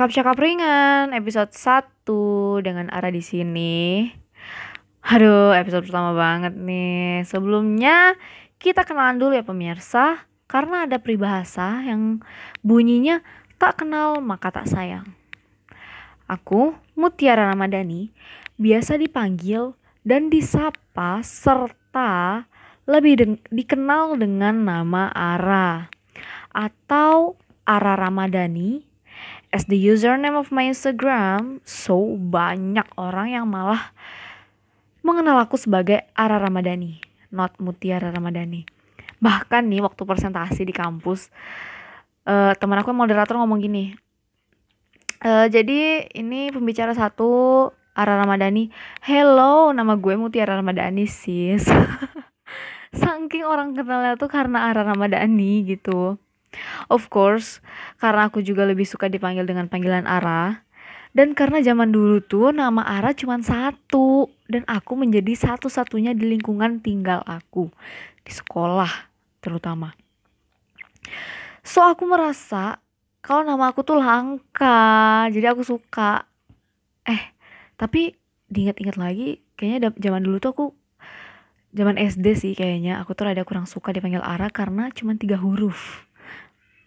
Cakap-cakap ringan episode 1 dengan Ara di sini. Aduh, episode pertama banget nih. Sebelumnya kita kenalan dulu ya pemirsa, karena ada peribahasa yang bunyinya tak kenal maka tak sayang. Aku, Mutiara Ramadhani, biasa dipanggil dan disapa serta lebih de- dikenal dengan nama Ara atau Ara Ramadhani as the username of my Instagram. So banyak orang yang malah mengenal aku sebagai Ara Ramadhani, not Mutiara Ramadhani. Bahkan nih waktu presentasi di kampus, uh, teman aku yang moderator ngomong gini, uh, jadi ini pembicara satu Ara Ramadhani, hello nama gue Mutiara Ramadhani sis. Saking orang kenalnya tuh karena Ara Ramadhani gitu. Of course, karena aku juga lebih suka dipanggil dengan panggilan Ara. Dan karena zaman dulu tuh nama Ara cuma satu dan aku menjadi satu-satunya di lingkungan tinggal aku di sekolah terutama. So aku merasa kalau nama aku tuh langka, jadi aku suka. Eh, tapi diingat-ingat lagi, kayaknya zaman dulu tuh aku zaman SD sih kayaknya aku tuh rada kurang suka dipanggil Ara karena cuma tiga huruf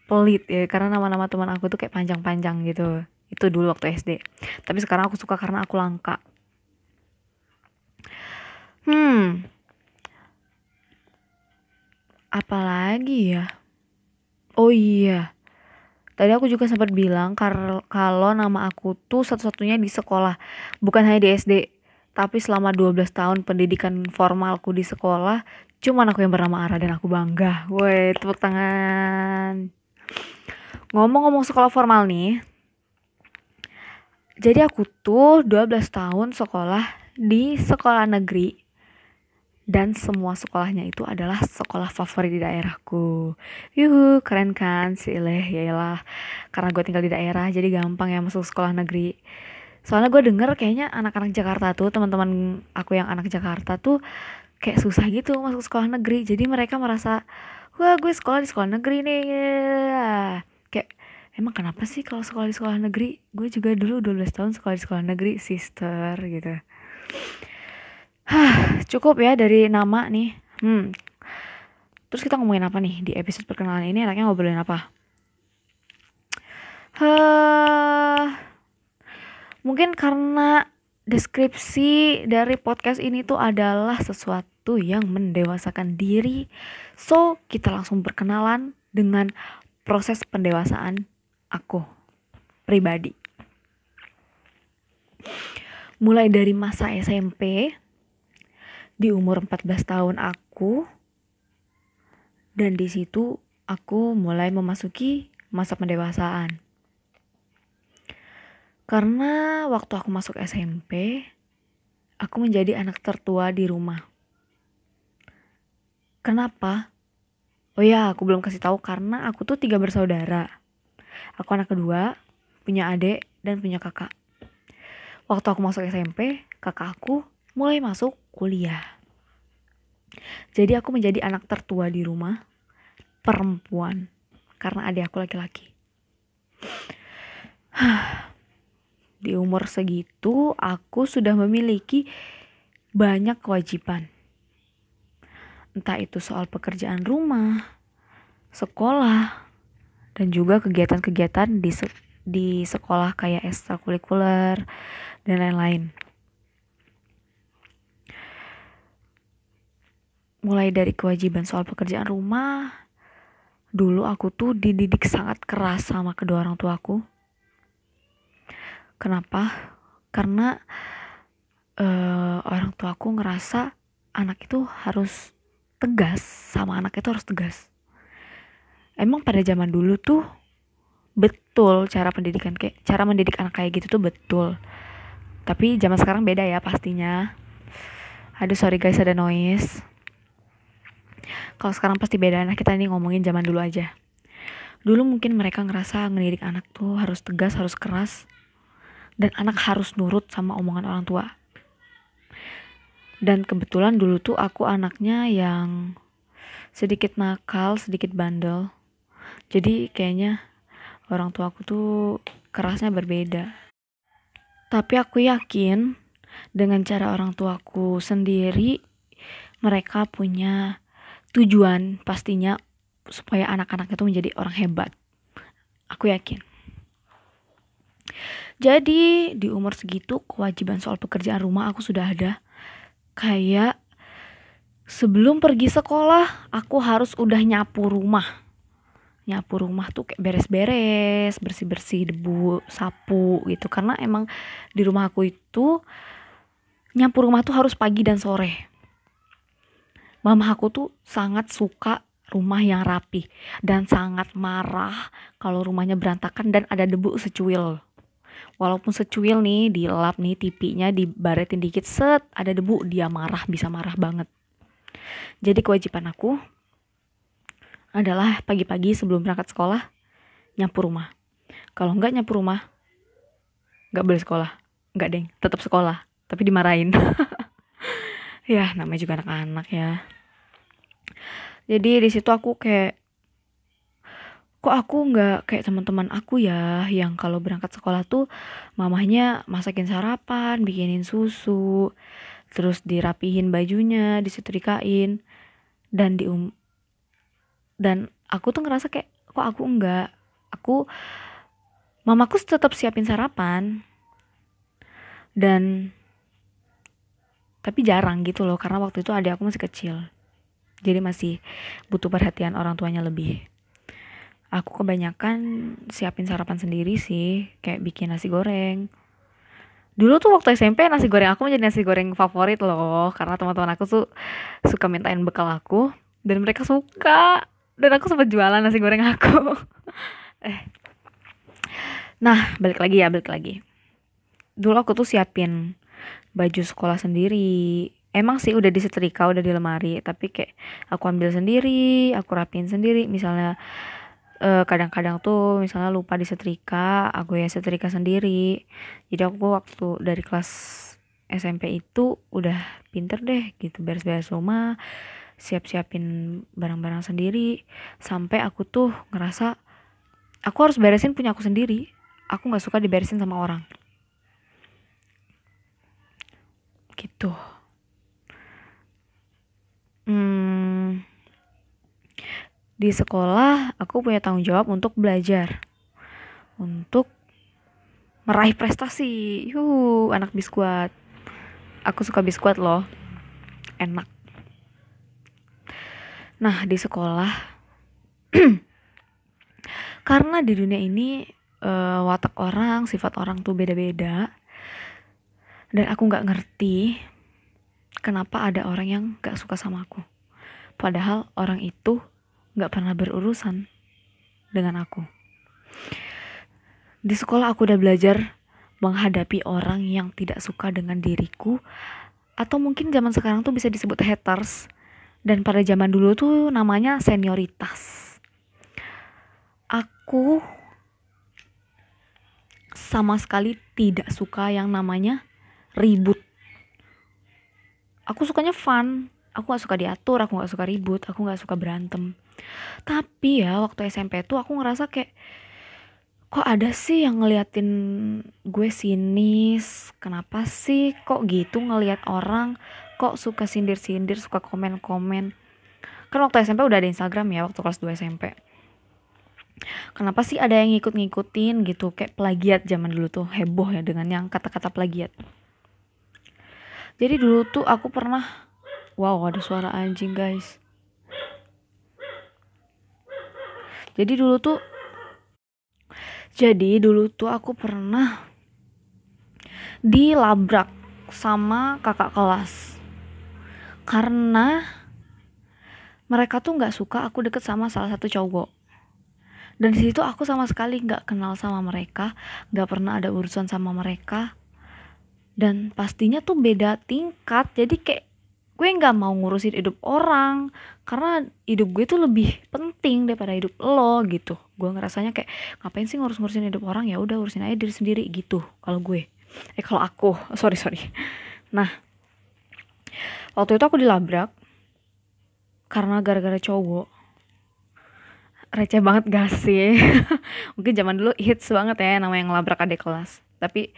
pelit ya karena nama-nama teman aku tuh kayak panjang-panjang gitu. Itu dulu waktu SD tapi sekarang aku suka karena aku langka. Hmm. Apalagi ya? Oh iya. Tadi aku juga sempat bilang kalau nama aku tuh satu-satunya di sekolah. Bukan hanya di SD tapi selama 12 tahun pendidikan formalku di sekolah cuman aku yang bernama Ara dan aku bangga. Woi tepuk tangan Ngomong-ngomong sekolah formal nih. Jadi aku tuh 12 tahun sekolah di sekolah negeri dan semua sekolahnya itu adalah sekolah favorit di daerahku. Yuhu, keren kan sih leh, yaelah. Karena gue tinggal di daerah, jadi gampang ya masuk sekolah negeri. Soalnya gue denger kayaknya anak-anak Jakarta tuh, teman-teman aku yang anak Jakarta tuh kayak susah gitu masuk sekolah negeri. Jadi mereka merasa, wah gue sekolah di sekolah negeri nih emang kenapa sih kalau sekolah di sekolah negeri? Gue juga dulu 12 tahun sekolah di sekolah negeri sister gitu. Hah, cukup ya dari nama nih. Hmm. Terus kita ngomongin apa nih di episode perkenalan ini? Enaknya ngobrolin apa? Hah, mungkin karena deskripsi dari podcast ini tuh adalah sesuatu yang mendewasakan diri. So, kita langsung berkenalan dengan proses pendewasaan aku pribadi. Mulai dari masa SMP di umur 14 tahun aku dan di situ aku mulai memasuki masa pendewasaan. Karena waktu aku masuk SMP, aku menjadi anak tertua di rumah. Kenapa? Oh ya, aku belum kasih tahu karena aku tuh tiga bersaudara. Aku anak kedua, punya adik dan punya kakak. Waktu aku masuk SMP, kakak aku mulai masuk kuliah. Jadi aku menjadi anak tertua di rumah, perempuan, karena adik aku laki-laki. Di umur segitu, aku sudah memiliki banyak kewajiban entah itu soal pekerjaan rumah, sekolah, dan juga kegiatan-kegiatan di se di sekolah kayak ekstrakurikuler dan lain-lain. Mulai dari kewajiban soal pekerjaan rumah, dulu aku tuh dididik sangat keras sama kedua orang tuaku. Kenapa? Karena uh, orang tuaku ngerasa anak itu harus tegas sama anak itu harus tegas emang pada zaman dulu tuh betul cara pendidikan kayak cara mendidik anak kayak gitu tuh betul. Tapi zaman sekarang beda ya pastinya. Aduh sorry guys ada noise. Kalau sekarang pasti beda. Nah kita ini ngomongin zaman dulu aja. Dulu mungkin mereka ngerasa ngedidik anak tuh harus tegas harus keras dan anak harus nurut sama omongan orang tua. Dan kebetulan dulu tuh aku anaknya yang sedikit nakal sedikit bandel jadi kayaknya orang tua aku tuh kerasnya berbeda. Tapi aku yakin dengan cara orang tuaku sendiri mereka punya tujuan pastinya supaya anak-anak itu menjadi orang hebat. Aku yakin. Jadi di umur segitu kewajiban soal pekerjaan rumah aku sudah ada. Kayak sebelum pergi sekolah aku harus udah nyapu rumah. Nyapu rumah tuh kayak beres-beres, bersih-bersih debu, sapu gitu. Karena emang di rumah aku itu nyapu rumah tuh harus pagi dan sore. Mama aku tuh sangat suka rumah yang rapi dan sangat marah kalau rumahnya berantakan dan ada debu secuil walaupun secuil nih dilap nih tipinya dibaretin dikit set ada debu dia marah bisa marah banget jadi kewajiban aku adalah pagi-pagi sebelum berangkat sekolah nyapu rumah. Kalau nggak nyapu rumah nggak boleh sekolah. Nggak deng. Tetap sekolah tapi dimarahin. Ya namanya juga anak-anak ya. Jadi di situ aku kayak kok aku nggak kayak teman-teman aku ya yang kalau berangkat sekolah tuh mamahnya masakin sarapan bikinin susu terus dirapihin bajunya disetrikain dan di um dan aku tuh ngerasa kayak kok aku enggak? Aku mamaku tetap siapin sarapan. Dan tapi jarang gitu loh karena waktu itu adik aku masih kecil. Jadi masih butuh perhatian orang tuanya lebih. Aku kebanyakan siapin sarapan sendiri sih kayak bikin nasi goreng. Dulu tuh waktu SMP nasi goreng aku menjadi nasi goreng favorit loh karena teman-teman aku tuh suka mintain bekal aku dan mereka suka dan aku sempat jualan nasi goreng aku. Eh. Nah balik lagi ya balik lagi. Dulu aku tuh siapin baju sekolah sendiri. Emang sih udah disetrika udah di lemari tapi kayak aku ambil sendiri aku rapin sendiri. Misalnya kadang kadang-kadang tuh misalnya lupa disetrika aku ya setrika sendiri. Jadi aku waktu dari kelas SMP itu udah pinter deh gitu beres-beres rumah siap-siapin barang-barang sendiri. Sampai aku tuh ngerasa aku harus beresin punya aku sendiri. Aku nggak suka diberesin sama orang. Gitu. Hmm di sekolah aku punya tanggung jawab untuk belajar. Untuk meraih prestasi. Yuh anak biskuat. Aku suka biskuat loh. Enak nah di sekolah karena di dunia ini uh, watak orang sifat orang tuh beda-beda dan aku nggak ngerti kenapa ada orang yang gak suka sama aku padahal orang itu gak pernah berurusan dengan aku. Di sekolah aku udah belajar menghadapi orang yang tidak suka dengan diriku atau mungkin zaman sekarang tuh bisa disebut haters dan pada zaman dulu tuh namanya senioritas. Aku sama sekali tidak suka yang namanya ribut. Aku sukanya fun, aku gak suka diatur, aku gak suka ribut, aku gak suka berantem tapi ya waktu SMP tuh aku ngerasa kayak kok ada sih yang ngeliatin gue sinis kenapa sih kok gitu ngeliat orang kok suka sindir-sindir suka komen-komen. Kan waktu SMP udah ada Instagram ya waktu kelas 2 SMP kenapa sih ada yang ngikut-ngikutin gitu? Kayak plagiat zaman dulu tuh heboh ya dengan yang kata-kata plagiat. Jadi dulu tuh aku pernah wow ada suara anjing guys. Jadi dulu tuh jadi dulu tuh aku pernah dilabrak sama kakak kelas karena mereka tuh nggak suka aku deket sama salah satu cowok. Dan di situ aku sama sekali nggak kenal sama mereka nggak pernah ada urusan sama mereka. Dan pastinya tuh beda tingkat. Jadi kayak gue nggak mau ngurusin hidup orang karena hidup gue tuh lebih penting daripada hidup lo gitu. Gue ngerasanya kayak ngapain sih ngurus-ngurusin hidup orang? Ya udah urusin aja diri sendiri gitu kalau gue. Eh kalau aku. Sorry sorry. Nah waktu itu aku dilabrak karena gara-gara cowok. Receh banget gak sih? Mungkin zaman dulu hits banget ya namanya ngelabrak adik kelas. Tapi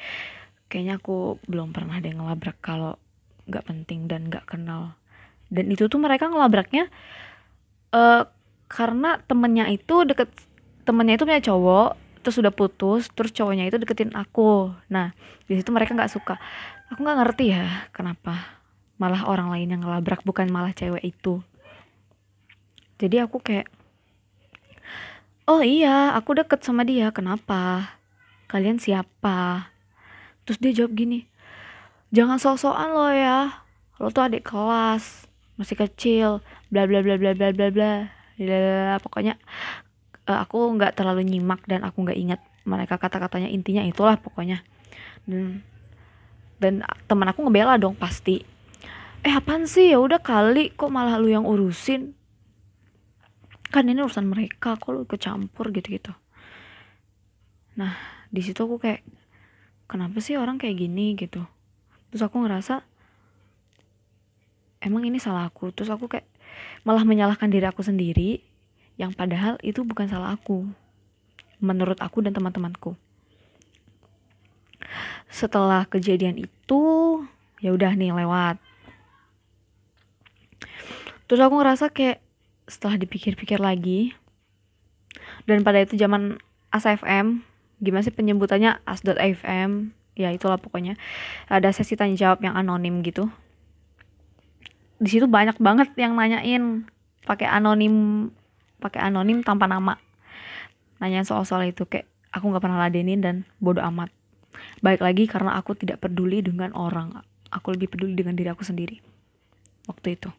kayaknya aku belum pernah deh ngelabrak kalau nggak penting dan nggak kenal. Dan itu tuh mereka ngelabraknya uh, karena temennya itu deket temennya itu punya cowok terus sudah putus terus cowoknya itu deketin aku. Nah di situ mereka nggak suka. Aku nggak ngerti ya kenapa malah orang lain yang ngelabrak bukan malah cewek itu. Jadi aku kayak oh iya aku deket sama dia kenapa? Kalian siapa? Terus dia jawab gini jangan sok-sokan lo ya lo tuh adik kelas masih kecil bla bla bla bla bla bla bla pokoknya uh, aku nggak terlalu nyimak dan aku nggak ingat mereka kata-katanya intinya itulah pokoknya. Dan dan teman aku ngebela dong pasti eh apaan sih? Ya udah kali kok malah lu yang urusin? Kan ini urusan mereka kok lu kecampur gitu-gitu. Nah di situ aku kayak kenapa sih orang kayak gini gitu? Terus aku ngerasa emang ini salah aku? Terus aku kayak malah menyalahkan diri aku sendiri yang padahal itu bukan salah aku. Menurut aku dan teman-temanku. Setelah kejadian itu ya udah nih lewat terus aku ngerasa kayak setelah dipikir-pikir lagi dan pada itu zaman ASFM gimana sih penyebutannya? As.fm ya itulah pokoknya. Ada sesi tanya jawab yang anonim gitu. Di situ banyak banget yang nanyain pakai anonim pakai anonim tanpa nama. Nanya soal-soal itu kayak aku nggak pernah ladenin dan bodoh amat. Baik lagi karena aku tidak peduli dengan orang. Aku lebih peduli dengan diri aku sendiri. Waktu itu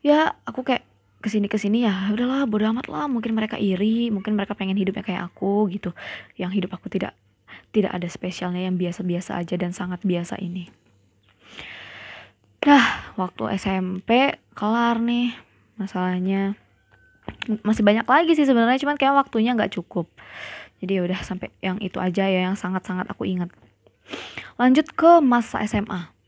ya aku kayak ke sini ke sini ya udahlah bodoh amat lah. Mungkin mereka iri mungkin mereka pengen hidupnya kayak aku gitu. Yang hidup aku tidak tidak ada spesialnya yang biasa-biasa aja dan sangat biasa ini. Dah, waktu SMP kelar nih masalahnya. Masih banyak lagi sih sebenarnya cuman kayak waktunya nggak cukup. Jadi ya udah sampai yang itu aja ya yang sangat-sangat aku ingat. Lanjut ke masa SMA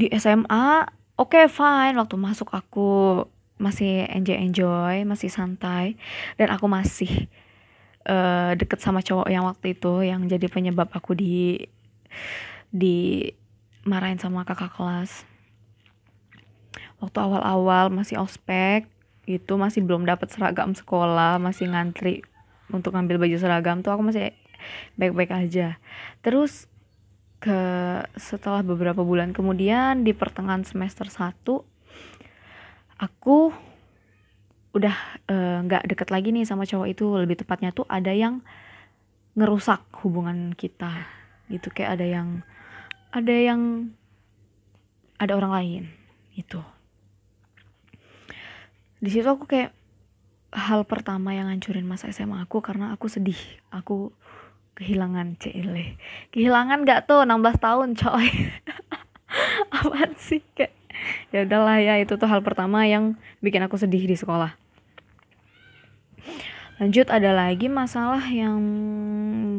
di SMA oke okay, fine. Waktu masuk aku masih enjoy enjoy masih santai. Dan aku masih uh, deket sama cowok yang waktu itu yang jadi penyebab aku di di marahin sama kakak kelas. Waktu awal-awal masih ospek itu masih belum dapat seragam sekolah masih ngantri untuk ngambil baju seragam tuh aku masih baik-baik aja. Terus ke setelah beberapa bulan kemudian di pertengahan semester 1 aku udah eh, nggak uh, deket lagi nih sama cowok itu. Lebih tepatnya tuh ada yang ngerusak hubungan kita gitu. Kayak ada yang ada yang ada orang lain itu di situ aku kayak hal pertama yang ngancurin masa SMA aku karena aku sedih. Aku kehilangan cile kehilangan gak tuh? 16 tahun coy. Apaan sih kayak ya udahlah ya itu tuh hal pertama yang bikin aku sedih di sekolah. Lanjut ada lagi masalah yang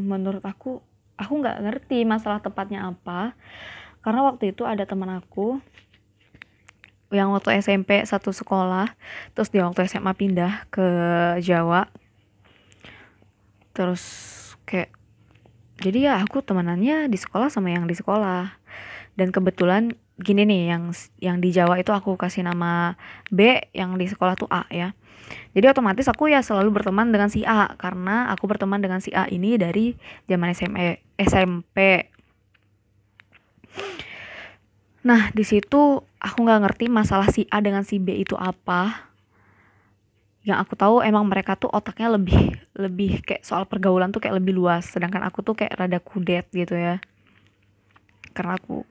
menurut aku aku nggak ngerti masalah tepatnya apa. Karena waktu itu ada teman aku yang waktu SMP satu sekolah terus dia waktu SMA pindah ke Jawa. Terus kayak jadi ya aku temenannya di sekolah sama yang di sekolah. Dan kebetulan gini nih yang yang di Jawa itu aku kasih nama B yang di sekolah tuh A ya. Jadi otomatis aku ya selalu berteman dengan si A karena aku berteman dengan si A ini dari zaman SMA SMP Nah, di situ aku nggak ngerti masalah si A dengan si B itu apa. Yang aku tahu emang mereka tuh otaknya lebih lebih kayak soal pergaulan tuh kayak lebih luas, sedangkan aku tuh kayak rada kudet gitu ya. Karena aku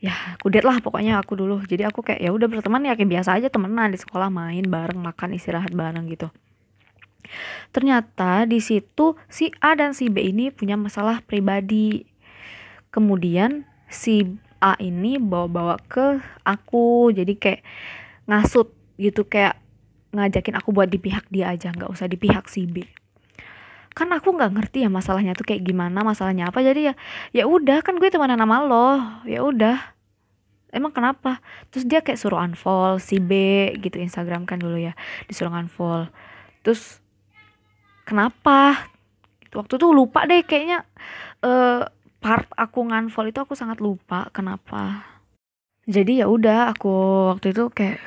ya kudet lah pokoknya aku dulu. Jadi aku kayak ya udah berteman ya kayak biasa aja temenan di sekolah main bareng, makan, istirahat bareng gitu. Ternyata di situ si A dan si B ini punya masalah pribadi. Kemudian si A ini bawa-bawa ke aku jadi kayak ngasut gitu kayak ngajakin aku buat di pihak dia aja nggak usah di pihak si B. Kan aku nggak ngerti ya masalahnya tuh kayak gimana masalahnya apa. Jadi ya ya udah kan gue temenan sama lo ya udah. Emang kenapa? Terus dia kayak suruh unfollow si B gitu Instagram kan dulu ya disuruh unfollow. Terus kenapa? Waktu itu lupa deh kayaknya uh, part aku ngunfollow itu aku sangat lupa kenapa. Jadi ya udah aku waktu itu kayak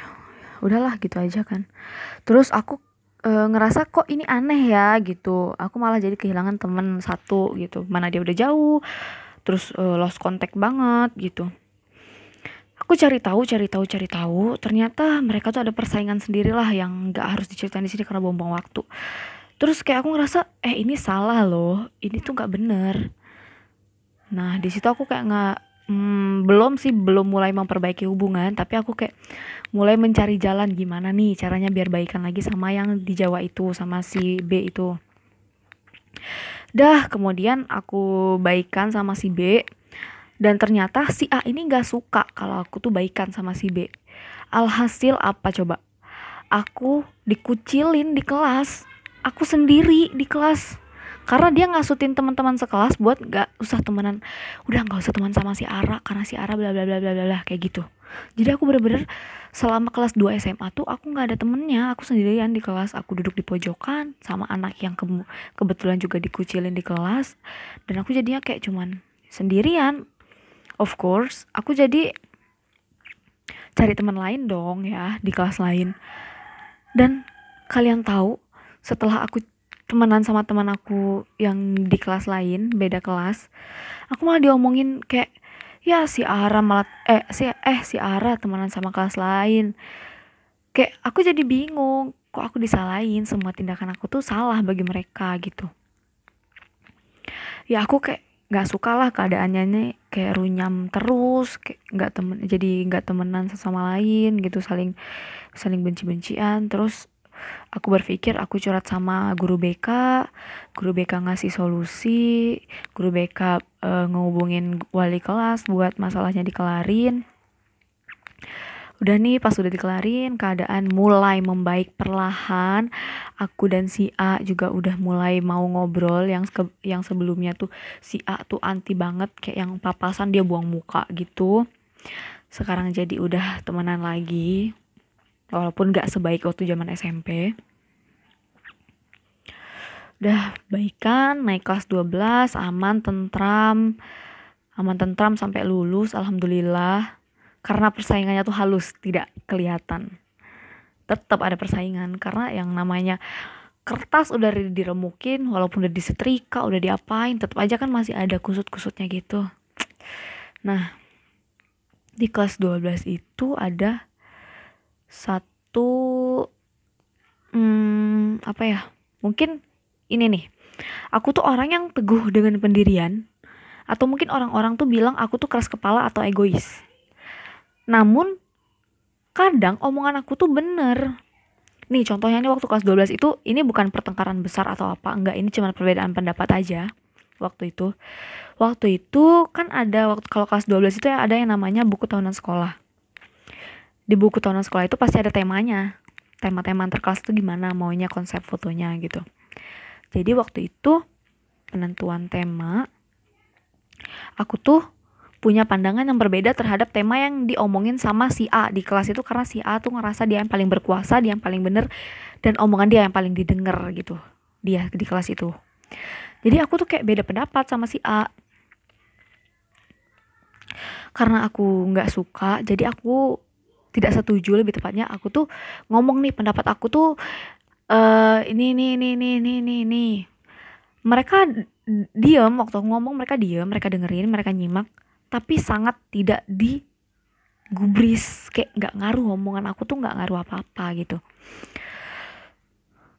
udahlah gitu aja kan. Terus aku e, ngerasa kok ini aneh ya gitu. Aku malah jadi kehilangan temen satu gitu. Mana dia udah jauh terus e, lost contact banget gitu. Aku cari tahu cari tahu cari tahu. Ternyata mereka tuh ada persaingan sendirilah yang nggak harus diceritain di sini karena buang-buang waktu. Terus kayak aku ngerasa eh ini salah loh. Ini tuh nggak bener. Nah di situ aku kayak nggak Hmm, belum sih, belum mulai memperbaiki hubungan, tapi aku kayak mulai mencari jalan gimana nih caranya biar baikan lagi sama yang di Jawa itu, sama si B itu. Dah, kemudian aku baikan sama si B dan ternyata si A ini gak suka kalau aku tuh baikan sama si B. Alhasil apa coba? Aku dikucilin di kelas. Aku sendiri di kelas karena dia ngasutin teman-teman sekelas buat nggak usah temenan. Udah nggak usah teman sama si Ara karena si Ara bla bla bla bla bla kayak gitu. Jadi aku bener-bener selama kelas 2 SMA tuh aku nggak ada temennya. Aku sendirian di kelas. Aku duduk di pojokan sama anak yang ke kebetulan juga dikucilin di kelas. Dan aku jadinya kayak cuman sendirian. Of course aku jadi cari teman lain dong ya di kelas lain. Dan kalian tahu setelah aku temenan sama teman aku yang di kelas lain beda kelas aku malah diomongin kayak ya si Ara malah eh si eh si Ara temenan sama kelas lain. Kayak aku jadi bingung kok aku disalahin? Semua tindakan aku tuh salah bagi mereka gitu. Ya aku kayak nggak suka lah keadaannya kayak runyam terus kayak nggak temen jadi nggak temenan sesama lain gitu. Saling saling benci-bencian terus aku berpikir aku curhat sama guru BK guru BK ngasih solusi guru BK e, ngehubungin wali kelas buat masalahnya dikelarin. Udah nih pas udah dikelarin keadaan mulai membaik perlahan. Aku dan si A juga udah mulai mau ngobrol yang ke, yang sebelumnya tuh si A tuh anti banget kayak yang papasan dia buang muka gitu. Sekarang jadi udah temenan lagi walaupun gak sebaik waktu zaman SMP udah baikan naik kelas 12 aman tentram. Aman tentram sampai lulus alhamdulillah. Karena persaingannya tuh halus tidak kelihatan. Tetap ada persaingan karena yang namanya kertas udah diremukin walaupun udah disetrika udah diapain tetap aja kan masih ada kusut-kusutnya gitu. Nah di kelas 12 itu ada satu hmm, apa ya? Mungkin ini nih. Aku tuh orang yang teguh dengan pendirian atau mungkin orang-orang tuh bilang aku tuh keras kepala atau egois. Namun kadang omongan aku tuh bener. Nih contohnya nih waktu kelas 12 itu ini bukan pertengkaran besar atau apa enggak ini cuma perbedaan pendapat aja waktu itu. Waktu itu kan ada waktu kalau kelas 12 itu ya ada yang namanya buku tahunan sekolah di buku tahunan sekolah itu pasti ada temanya tema-tema antar kelas itu gimana maunya konsep fotonya gitu jadi waktu itu penentuan tema aku tuh punya pandangan yang berbeda terhadap tema yang diomongin sama si A di kelas itu karena si A tuh ngerasa dia yang paling berkuasa, dia yang paling bener dan omongan dia yang paling didengar gitu. Dia di kelas itu. Jadi aku tuh kayak beda pendapat sama si A. Karena aku nggak suka, jadi aku tidak setuju lebih tepatnya aku tuh ngomong nih pendapat aku tuh uh, ini ini ini ini ini ini ini. Mereka diem waktu aku ngomong mereka diem mereka dengerin mereka nyimak tapi sangat tidak di gubris kayak nggak ngaruh omongan aku tuh nggak ngaruh apa apa gitu.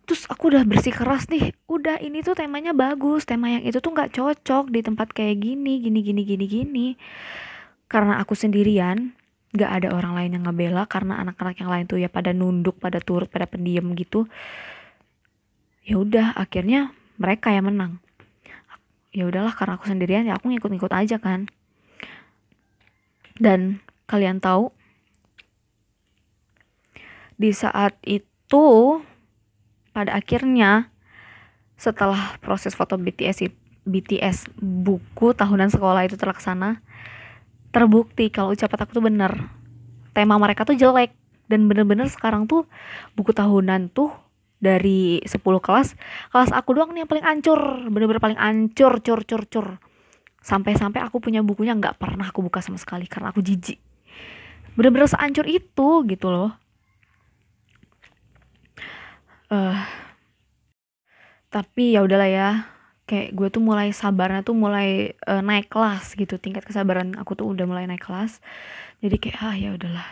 Terus aku udah bersih keras nih udah ini tuh temanya bagus tema yang itu tuh nggak cocok di tempat kayak gini gini gini gini gini. Karena aku sendirian gak ada orang lain yang ngebela karena anak-anak yang lain tuh ya pada nunduk pada turut pada pendiam gitu. Ya udah akhirnya mereka yang menang. Ya udahlah karena aku sendirian ya aku ngikut-ngikut aja kan. Dan kalian tahu di saat itu pada akhirnya setelah proses foto BTS BTS buku tahunan sekolah itu terlaksana terbukti kalau ucapan aku tuh bener. Tema mereka tuh jelek. Dan bener-bener sekarang tuh buku tahunan tuh dari 10 kelas kelas aku doang nih yang paling ancur. Bener-bener paling ancur cur cur cur. Sampai-sampai aku punya bukunya nggak pernah aku buka sama sekali karena aku jijik. Bener-bener seancur itu gitu loh. Uh, tapi ya udahlah ya kayak gue tuh mulai sabarnya tuh mulai uh, naik kelas gitu. Tingkat kesabaran aku tuh udah mulai naik kelas. Jadi kayak ah ya udahlah.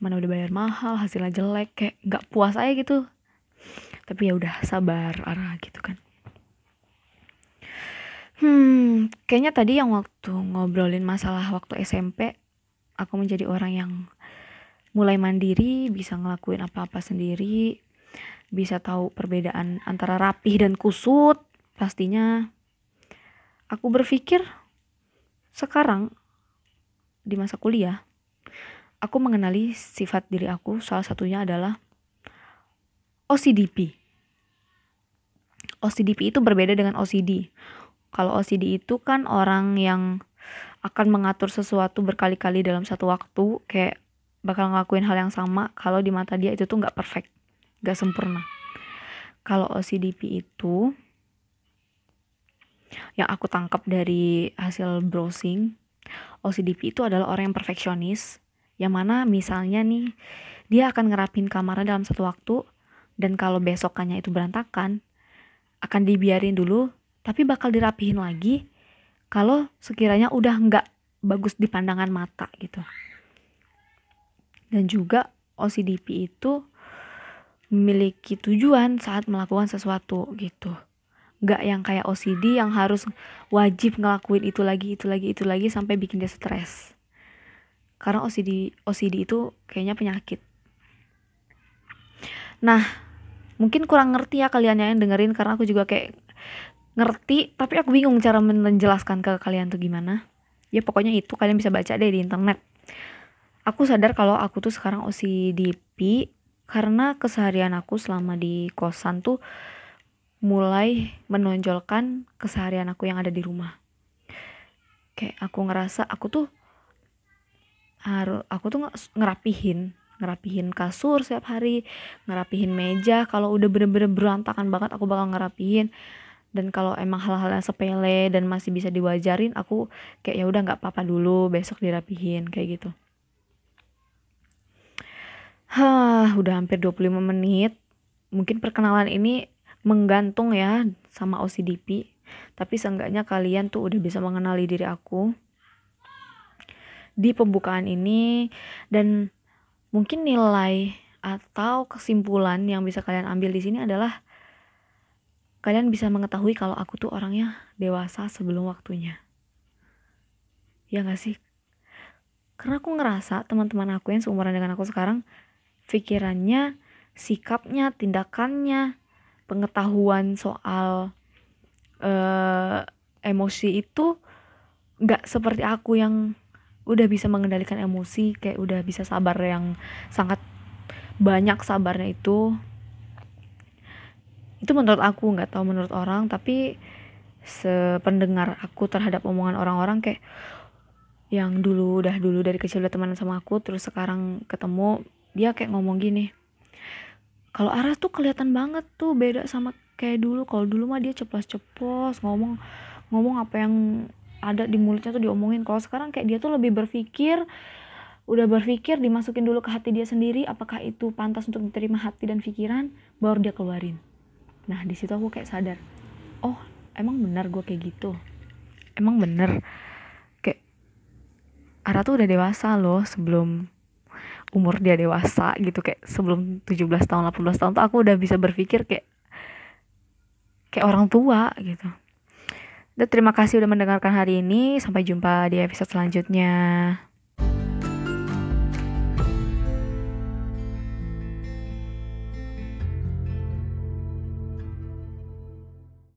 Mana udah bayar mahal hasilnya jelek. Kayak nggak puas aja gitu. Tapi ya udah sabar arah gitu kan. Hmm kayaknya tadi yang waktu ngobrolin masalah waktu SMP aku menjadi orang yang mulai mandiri bisa ngelakuin apa-apa sendiri bisa tahu perbedaan antara rapih dan kusut pastinya aku berpikir sekarang di masa kuliah aku mengenali sifat diri aku salah satunya adalah OCDP OCDP itu berbeda dengan OCD kalau OCD itu kan orang yang akan mengatur sesuatu berkali-kali dalam satu waktu kayak bakal ngelakuin hal yang sama kalau di mata dia itu tuh nggak perfect nggak sempurna. Kalau OCDP itu yang aku tangkap dari hasil browsing OCDP itu adalah orang yang perfeksionis yang mana misalnya nih dia akan ngerapin kamarnya dalam satu waktu dan kalau besokannya itu berantakan akan dibiarin dulu tapi bakal dirapihin lagi kalau sekiranya udah nggak bagus di pandangan mata gitu. Dan juga OCDP itu memiliki tujuan saat melakukan sesuatu gitu nggak yang kayak OCD yang harus wajib ngelakuin itu lagi itu lagi itu lagi sampai bikin dia stres. Karena OCD OCD itu kayaknya penyakit. Nah mungkin kurang ngerti ya kalian yang dengerin karena aku juga kayak ngerti tapi aku bingung cara menjelaskan ke kalian tuh gimana. Ya pokoknya itu kalian bisa baca deh di internet. Aku sadar kalau aku tuh sekarang OCDP karena keseharian aku selama di kosan tuh mulai menonjolkan keseharian aku yang ada di rumah. Kayak aku ngerasa aku tuh harus aku tuh ngerapihin ngerapihin kasur setiap hari ngerapihin meja. Kalau udah bener-bener berantakan banget aku bakal ngerapihin. Dan kalau emang hal-hal yang sepele dan masih bisa diwajarin aku kayak ya udah nggak apa-apa dulu besok dirapihin kayak gitu. Hah, udah hampir 25 menit. Mungkin perkenalan ini menggantung ya sama OCDP tapi seenggaknya kalian tuh udah bisa mengenali diri aku di pembukaan ini dan mungkin nilai atau kesimpulan yang bisa kalian ambil di sini adalah kalian bisa mengetahui kalau aku tuh orangnya dewasa sebelum waktunya. Ya gak sih? Karena aku ngerasa teman-teman aku yang seumuran dengan aku sekarang pikirannya sikapnya tindakannya pengetahuan soal uh, emosi itu nggak seperti aku yang udah bisa mengendalikan emosi kayak udah bisa sabar yang sangat banyak sabarnya itu. Itu menurut aku nggak tahu menurut orang tapi sependengar aku terhadap omongan orang-orang kayak yang dulu udah dulu dari kecil udah teman sama aku terus sekarang ketemu dia kayak ngomong gini kalau Aras tuh kelihatan banget tuh beda sama kayak dulu. Kalau dulu mah dia ceplos-ceplos ngomong ngomong apa yang ada di mulutnya tuh diomongin. Kalau sekarang kayak dia tuh lebih berpikir udah berpikir dimasukin dulu ke hati dia sendiri apakah itu pantas untuk diterima hati dan pikiran baru dia keluarin. Nah di situ aku kayak sadar oh emang benar gue kayak gitu. Emang bener kayak Ara tuh udah dewasa loh sebelum umur dia dewasa gitu kayak sebelum 17 tahun 18 tahun tuh aku udah bisa berpikir kayak kayak orang tua gitu. Dan terima kasih udah mendengarkan hari ini. Sampai jumpa di episode selanjutnya.